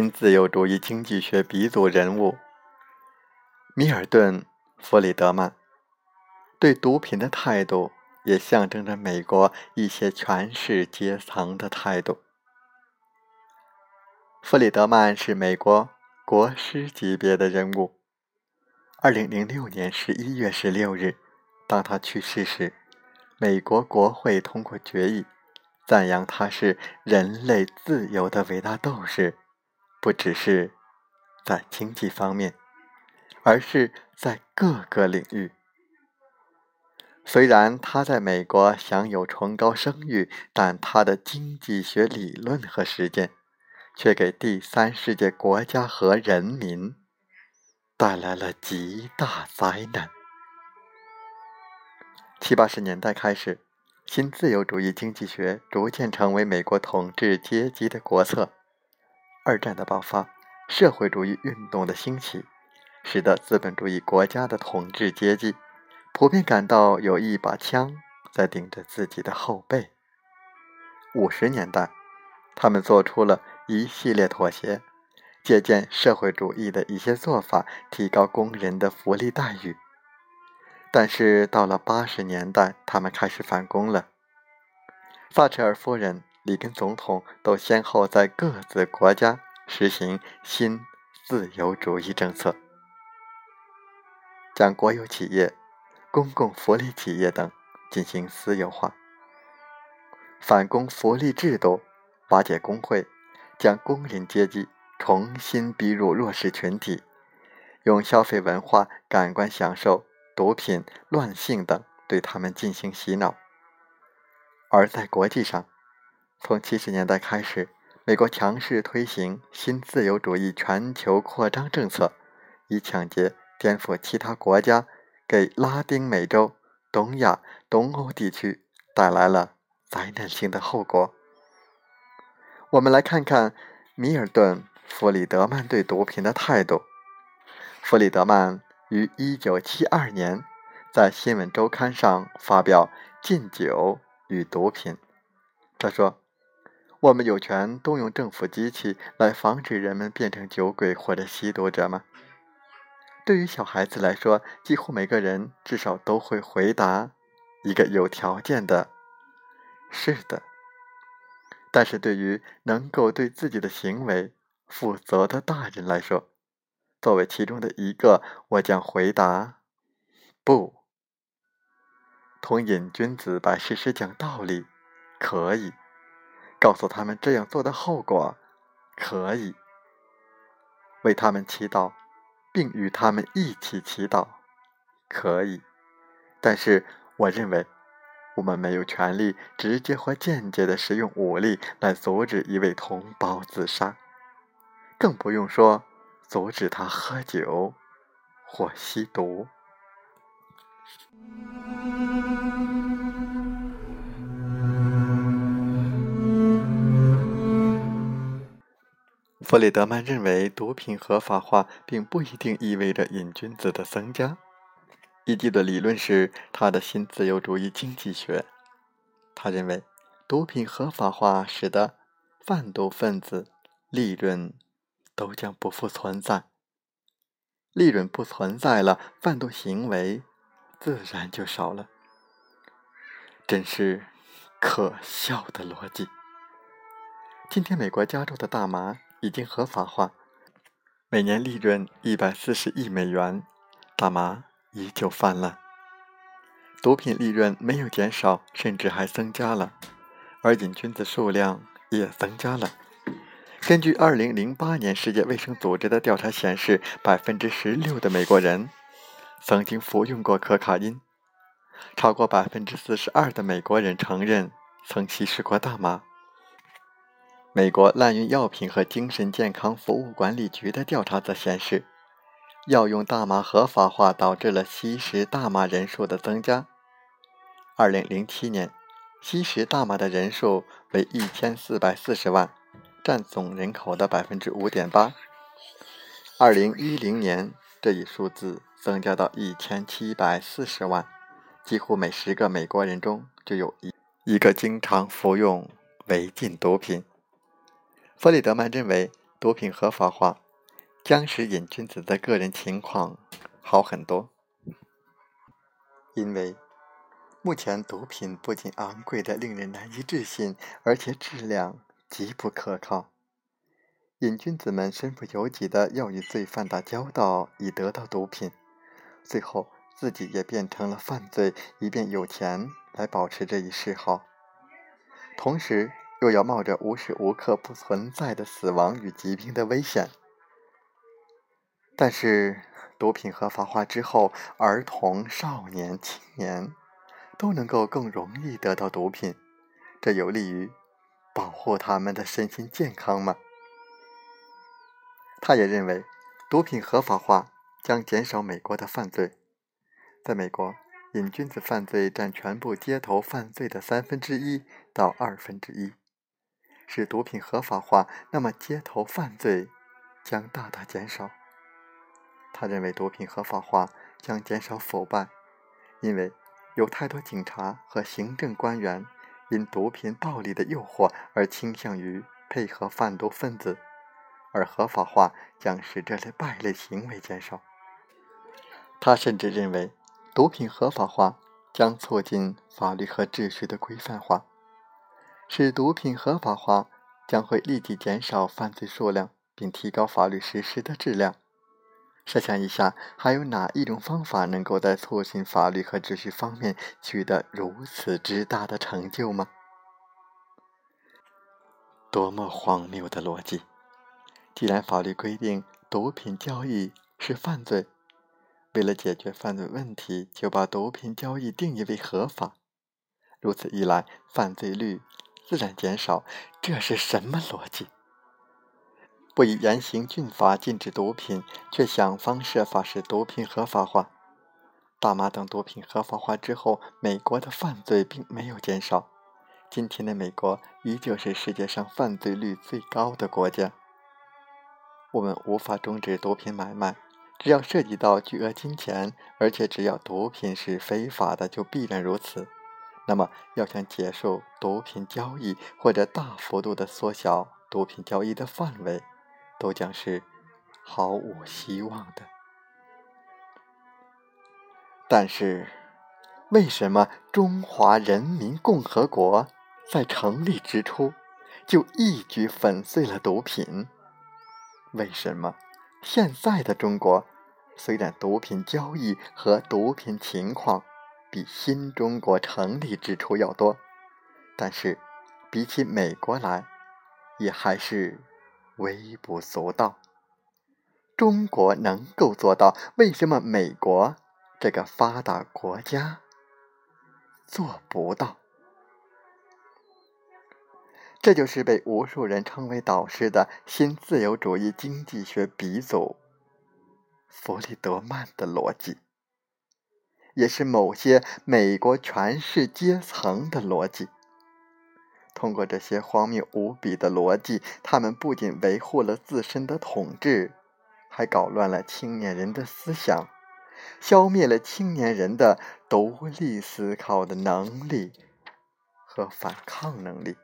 新自由主义经济学鼻祖人物米尔顿·弗里德曼对毒品的态度，也象征着美国一些权势阶层的态度。弗里德曼是美国国师级别的人物。二零零六年十一月十六日，当他去世时，美国国会通过决议，赞扬他是人类自由的伟大斗士。不只是在经济方面，而是在各个领域。虽然他在美国享有崇高声誉，但他的经济学理论和实践却给第三世界国家和人民带来了极大灾难。七八十年代开始，新自由主义经济学逐渐成为美国统治阶级的国策。二战的爆发，社会主义运动的兴起，使得资本主义国家的统治阶级普遍感到有一把枪在顶着自己的后背。五十年代，他们做出了一系列妥协，借鉴社会主义的一些做法，提高工人的福利待遇。但是到了八十年代，他们开始反攻了。撒切尔夫人。里根总统都先后在各自国家实行新自由主义政策，将国有企业、公共福利企业等进行私有化，反攻福利制度，瓦解工会，将工人阶级重新逼入弱势群体，用消费文化、感官享受、毒品、乱性等对他们进行洗脑，而在国际上。从七十年代开始，美国强势推行新自由主义全球扩张政策，以抢劫、颠覆其他国家，给拉丁美洲、东亚、东欧地区带来了灾难性的后果。我们来看看米尔顿·弗里德曼对毒品的态度。弗里德曼于一九七二年在《新闻周刊》上发表《禁酒与毒品》，他说。我们有权动用政府机器来防止人们变成酒鬼或者吸毒者吗？对于小孩子来说，几乎每个人至少都会回答一个有条件的“是的”。但是对于能够对自己的行为负责的大人来说，作为其中的一个，我将回答“不”。同瘾君子把事实讲道理，可以。告诉他们这样做的后果，可以为他们祈祷，并与他们一起祈祷，可以。但是，我认为我们没有权利直接或间接的使用武力来阻止一位同胞自杀，更不用说阻止他喝酒或吸毒。弗里德曼认为，毒品合法化并不一定意味着瘾君子的增加。依据的理论是他的新自由主义经济学。他认为，毒品合法化使得贩毒分子利润都将不复存在。利润不存在了，贩毒行为自然就少了。真是可笑的逻辑。今天，美国加州的大麻。已经合法化，每年利润一百四十亿美元，大麻依旧泛滥，毒品利润没有减少，甚至还增加了，而瘾君子数量也增加了。根据2008年世界卫生组织的调查显示，百分之十六的美国人曾经服用过可卡因，超过百分之四十二的美国人承认曾吸食过大麻。美国滥用药品和精神健康服务管理局的调查则显示，药用大麻合法化导致了吸食大麻人数的增加。2007年，吸食大麻的人数为1440万。占总人口的百分之五点八。二零一零年，这一数字增加到一千七百四十万，几乎每十个美国人中就有一一个经常服用违禁毒品。弗里德曼认为，毒品合法化将使瘾君子的个人情况好很多，因为目前毒品不仅昂贵的令人难以置信，而且质量。极不可靠，瘾君子们身不由己的要与罪犯打交道，以得到毒品，最后自己也变成了犯罪，以便有钱来保持这一嗜好，同时又要冒着无时无刻不存在的死亡与疾病的危险。但是，毒品合法化之后，儿童、少年、青年都能够更容易得到毒品，这有利于。保护他们的身心健康吗？他也认为，毒品合法化将减少美国的犯罪。在美国，瘾君子犯罪占全部街头犯罪的三分之一到二分之一。使毒品合法化，那么街头犯罪将大大减少。他认为，毒品合法化将减少腐败，因为有太多警察和行政官员。因毒品暴力的诱惑而倾向于配合贩毒分子，而合法化将使这类败类行为减少。他甚至认为，毒品合法化将促进法律和秩序的规范化。使毒品合法化将会立即减少犯罪数量，并提高法律实施的质量。设想一下，还有哪一种方法能够在促进法律和秩序方面取得如此之大的成就吗？多么荒谬的逻辑！既然法律规定毒品交易是犯罪，为了解决犯罪问题，就把毒品交易定义为合法。如此一来，犯罪率自然减少。这是什么逻辑？不以严刑峻法禁止毒品，却想方设法使毒品合法化。大麻等毒品合法化之后，美国的犯罪并没有减少。今天的美国依旧是世界上犯罪率最高的国家。我们无法终止毒品买卖，只要涉及到巨额金钱，而且只要毒品是非法的，就必然如此。那么，要想结束毒品交易，或者大幅度的缩小毒品交易的范围，都将是毫无希望的。但是，为什么中华人民共和国在成立之初就一举粉碎了毒品？为什么现在的中国虽然毒品交易和毒品情况比新中国成立之初要多，但是比起美国来，也还是？微不足道，中国能够做到，为什么美国这个发达国家做不到？这就是被无数人称为导师的新自由主义经济学鼻祖弗里德曼的逻辑，也是某些美国权势阶层的逻辑。通过这些荒谬无比的逻辑，他们不仅维护了自身的统治，还搞乱了青年人的思想，消灭了青年人的独立思考的能力和反抗能力。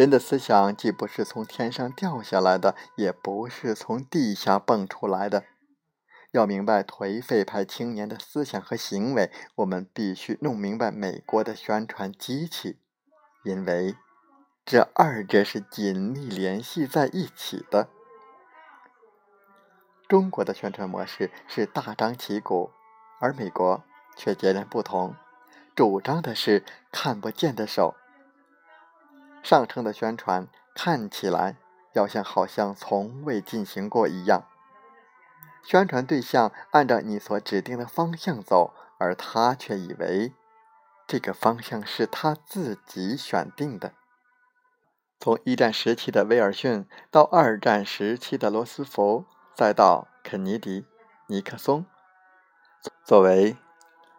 人的思想既不是从天上掉下来的，也不是从地下蹦出来的。要明白颓废派青年的思想和行为，我们必须弄明白美国的宣传机器，因为这二者是紧密联系在一起的。中国的宣传模式是大张旗鼓、而美国却截然不同，主张的是看不见的手。上乘的宣传看起来要像好像从未进行过一样。宣传对象按照你所指定的方向走，而他却以为这个方向是他自己选定的。从一战时期的威尔逊到二战时期的罗斯福，再到肯尼迪、尼克松，作为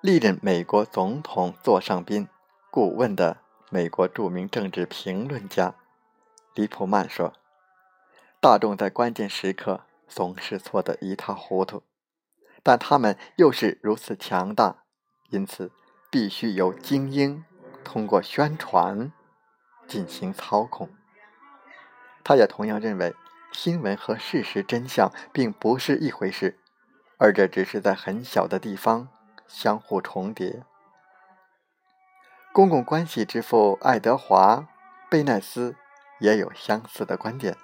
历任美国总统座上宾、顾问的美国著名政治评论家李普曼说：“大众在关键时刻。”总是错得一塌糊涂，但他们又是如此强大，因此必须由精英通过宣传进行操控。他也同样认为，新闻和事实真相并不是一回事，而这只是在很小的地方相互重叠。公共关系之父爱德华·贝奈斯也有相似的观点。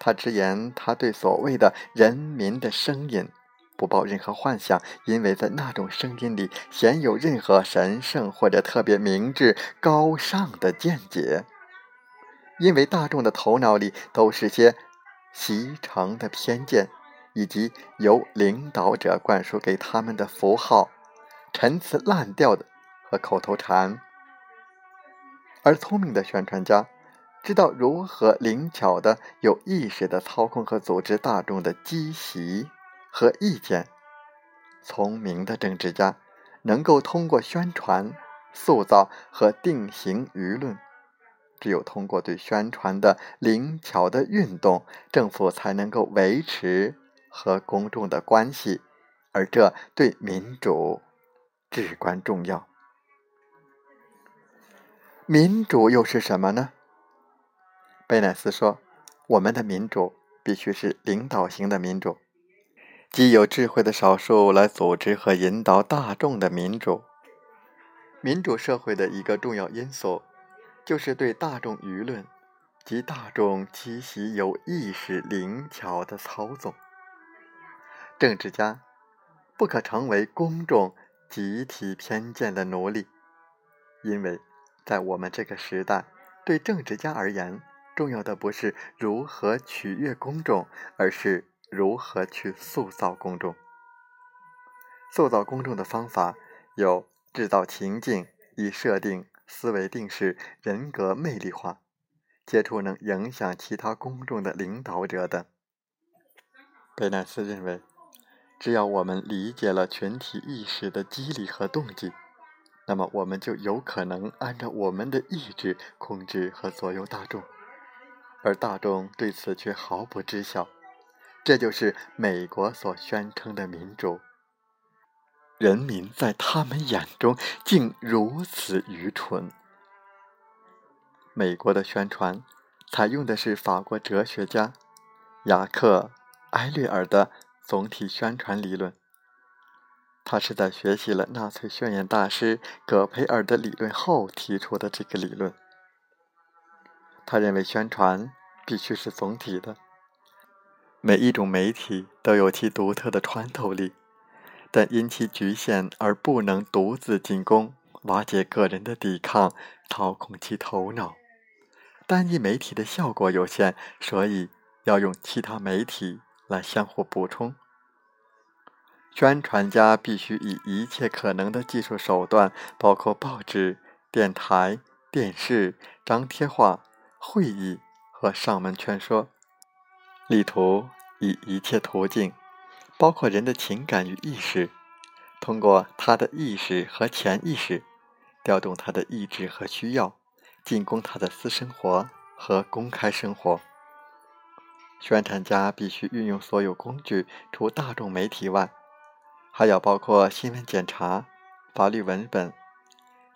他直言，他对所谓的人民的声音不抱任何幻想，因为在那种声音里鲜有任何神圣或者特别明智、高尚的见解。因为大众的头脑里都是些习常的偏见，以及由领导者灌输给他们的符号、陈词滥调的和口头禅，而聪明的宣传家。知道如何灵巧的、有意识的操控和组织大众的积习和意见，聪明的政治家能够通过宣传塑造和定型舆论。只有通过对宣传的灵巧的运动，政府才能够维持和公众的关系，而这对民主至关重要。民主又是什么呢？贝奈斯说：“我们的民主必须是领导型的民主，即有智慧的少数来组织和引导大众的民主。民主社会的一个重要因素，就是对大众舆论及大众积习有意识、灵巧的操纵。政治家不可成为公众集体偏见的奴隶，因为在我们这个时代，对政治家而言。”重要的不是如何取悦公众，而是如何去塑造公众。塑造公众的方法有制造情境，以设定思维定式、人格魅力化、接触能影响其他公众的领导者等。贝奈斯认为，只要我们理解了群体意识的机理和动机，那么我们就有可能按照我们的意志控制和左右大众。而大众对此却毫不知晓，这就是美国所宣称的民主。人民在他们眼中竟如此愚蠢。美国的宣传采用的是法国哲学家雅克·埃略尔的总体宣传理论，他是在学习了纳粹宣言大师葛培尔的理论后提出的这个理论。他认为宣传必须是总体的，每一种媒体都有其独特的穿透力，但因其局限而不能独自进攻、瓦解个人的抵抗、操控其头脑。单一媒体的效果有限，所以要用其他媒体来相互补充。宣传家必须以一切可能的技术手段，包括报纸、电台、电视、张贴画。会议和上门劝说，力图以一切途径，包括人的情感与意识，通过他的意识和潜意识，调动他的意志和需要，进攻他的私生活和公开生活。宣传家必须运用所有工具，除大众媒体外，还要包括新闻检查、法律文本、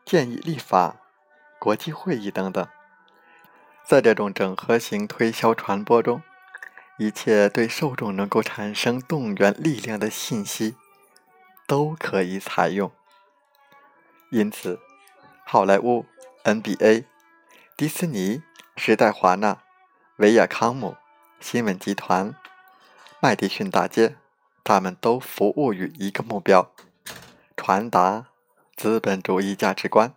建议立法、国际会议等等。在这种整合型推销传播中，一切对受众能够产生动员力量的信息都可以采用。因此，好莱坞、NBA、迪士尼、时代华纳、维亚康姆、新闻集团、麦迪逊大街，他们都服务于一个目标，传达资本主义价值观，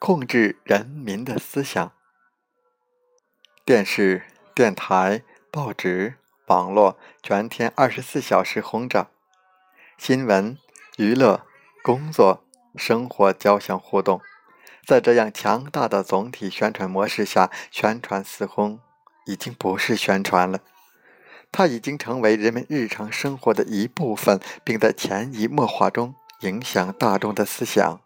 控制人民的思想。电视、电台、报纸、网络全天二十四小时轰炸，新闻、娱乐、工作、生活交相互动。在这样强大的总体宣传模式下，宣传似乎已经不是宣传了，它已经成为人们日常生活的一部分，并在潜移默化中影响大众的思想。